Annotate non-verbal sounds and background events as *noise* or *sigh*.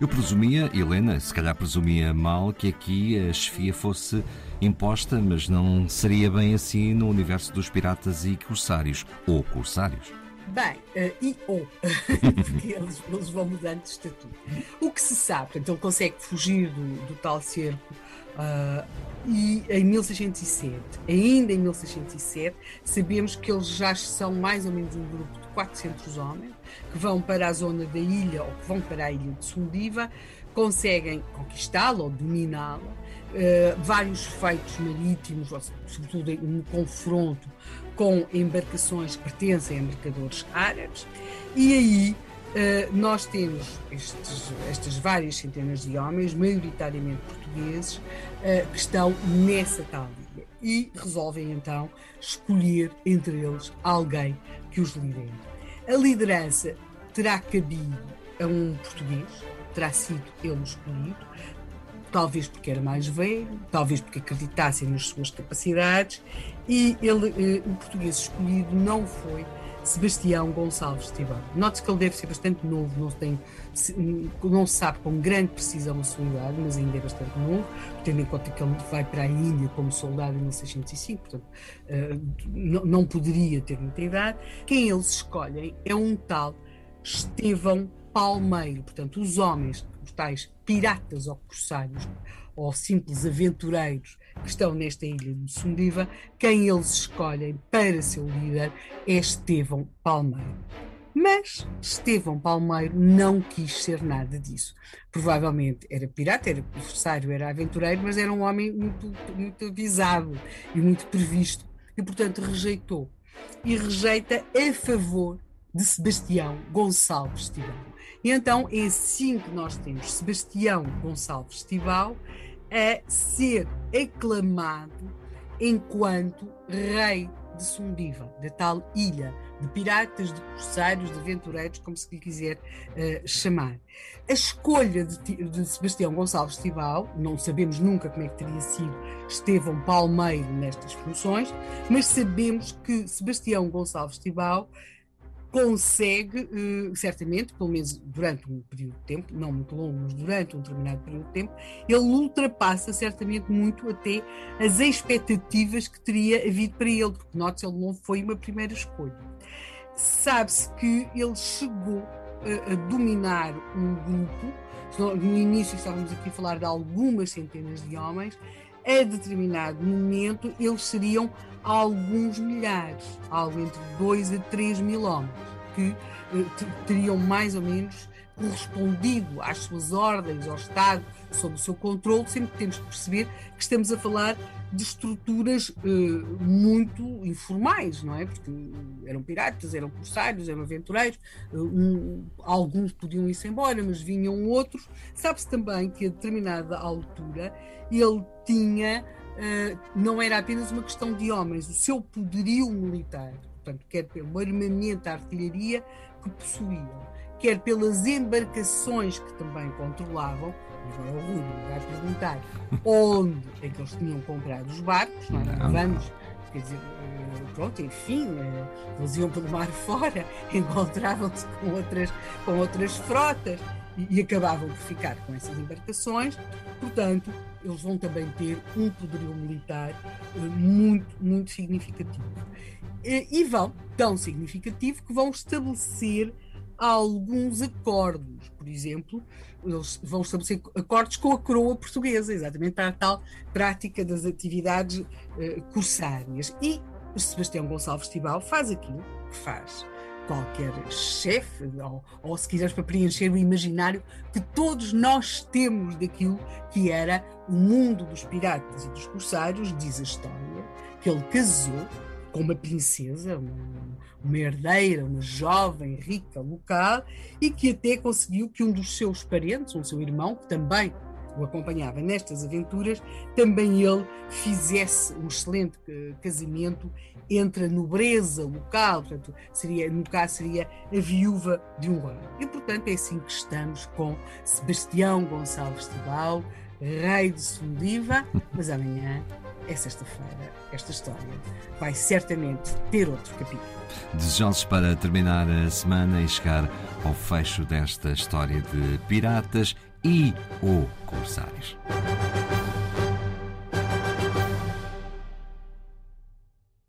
Eu presumia, Helena, se calhar presumia mal, que aqui a chefia fosse imposta, mas não seria bem assim no universo dos piratas e corsários, ou corsários. Bem, uh, e ou, porque *laughs* eles, eles, vão mudando de estatuto. O que se sabe, portanto, ele consegue fugir do, do tal cerco uh, e em 1607, ainda em 1607, sabemos que eles já são mais ou menos um grupo de 400 homens que vão para a zona da ilha ou que vão para a ilha de Sundiva, conseguem conquistá-la ou dominá-la, uh, vários feitos marítimos, sobretudo no confronto com embarcações que pertencem a mercadores árabes, e aí uh, nós temos estes, estas várias centenas de homens, maioritariamente portugueses, uh, que estão nessa tal ilha e resolvem então escolher entre eles alguém que os lidere. A liderança terá cabido a um português, terá sido ele escolhido, talvez porque era mais velho, talvez porque acreditassem nas suas capacidades, e ele, eh, o português escolhido não foi Sebastião Gonçalves Tibão. Note-se que ele deve ser bastante novo, não, tem, não se sabe com grande precisão a sua idade, mas ainda é bastante novo, tendo em conta que ele vai para a Índia como soldado em 1605, portanto não, não poderia ter muita idade. Quem eles escolhem é um tal Estevão Palmeiro, portanto, os homens, os tais piratas ou corsários ou simples aventureiros que estão nesta ilha de Sundiva, quem eles escolhem para seu líder é Estevão Palmeiro. Mas Estevão Palmeiro não quis ser nada disso. Provavelmente era pirata, era corsário, era aventureiro, mas era um homem muito, muito avisado e muito previsto e, portanto, rejeitou. E rejeita a favor de Sebastião Gonçalves Tibau. E então é assim que nós temos Sebastião Gonçalves Tibau a ser aclamado enquanto rei de Sundiva, da tal ilha de piratas, de corsários, de aventureiros, como se lhe quiser uh, chamar. A escolha de, de, Sebastião Gonçalves Tibau, não sabemos nunca como é que teria sido Estevão Palmeiro nestas funções, mas sabemos que Sebastião Gonçalves Tibau consegue, uh, certamente, pelo menos durante um período de tempo, não muito longo, mas durante um determinado período de tempo, ele ultrapassa certamente muito até as expectativas que teria havido para ele, porque note ele não foi uma primeira escolha. Sabe-se que ele chegou a, a dominar um grupo, no início estávamos aqui a falar de algumas centenas de homens, a determinado momento eles seriam alguns milhares, algo entre 2 a 3 mil homens, que eh, teriam mais ou menos correspondido às suas ordens, ao Estado, sob o seu controle, sempre temos que perceber que estamos a falar de estruturas eh, muito informais, não é? Porque eram piratas, eram corsários, eram aventureiros, eh, um, alguns podiam ir-se embora, mas vinham outros. Sabe-se também que a determinada altura ele tinha, não era apenas uma questão de homens, o seu poderio militar, portanto, quer pelo armamento, a artilharia que possuíam, quer pelas embarcações que também controlavam, agora o Rui vai perguntar *laughs* onde é que eles tinham comprado os barcos, não, é? não vamos, quer dizer, eh, pronto, enfim, eh, eles iam pelo mar *laughs* fora, encontravam-se com outras, com outras frotas e, e acabavam por ficar com essas embarcações, portanto, eles vão também ter um poderio militar eh, muito, muito significativo. E vão, tão significativo, que vão estabelecer alguns acordos. Por exemplo, eles vão estabelecer acordos com a coroa portuguesa, exatamente a tal prática das atividades uh, corsárias. E Sebastião Gonçalves Tibau faz aquilo que faz qualquer chefe, ou, ou se quiseres para preencher o imaginário que todos nós temos daquilo que era o mundo dos piratas e dos corsários, diz a história, que ele casou com uma princesa, uma, uma herdeira, uma jovem rica local, e que até conseguiu que um dos seus parentes, um seu irmão, que também o acompanhava nestas aventuras, também ele fizesse um excelente casamento entre a nobreza local, portanto, seria, no caso seria a viúva de um rei. E, portanto, é assim que estamos com Sebastião Gonçalves Tibal, rei de Soliva, mas amanhã é sexta-feira. Esta história vai certamente ter outro capítulo. Desejosos para terminar a semana e chegar ao fecho desta história de piratas e ou corsários.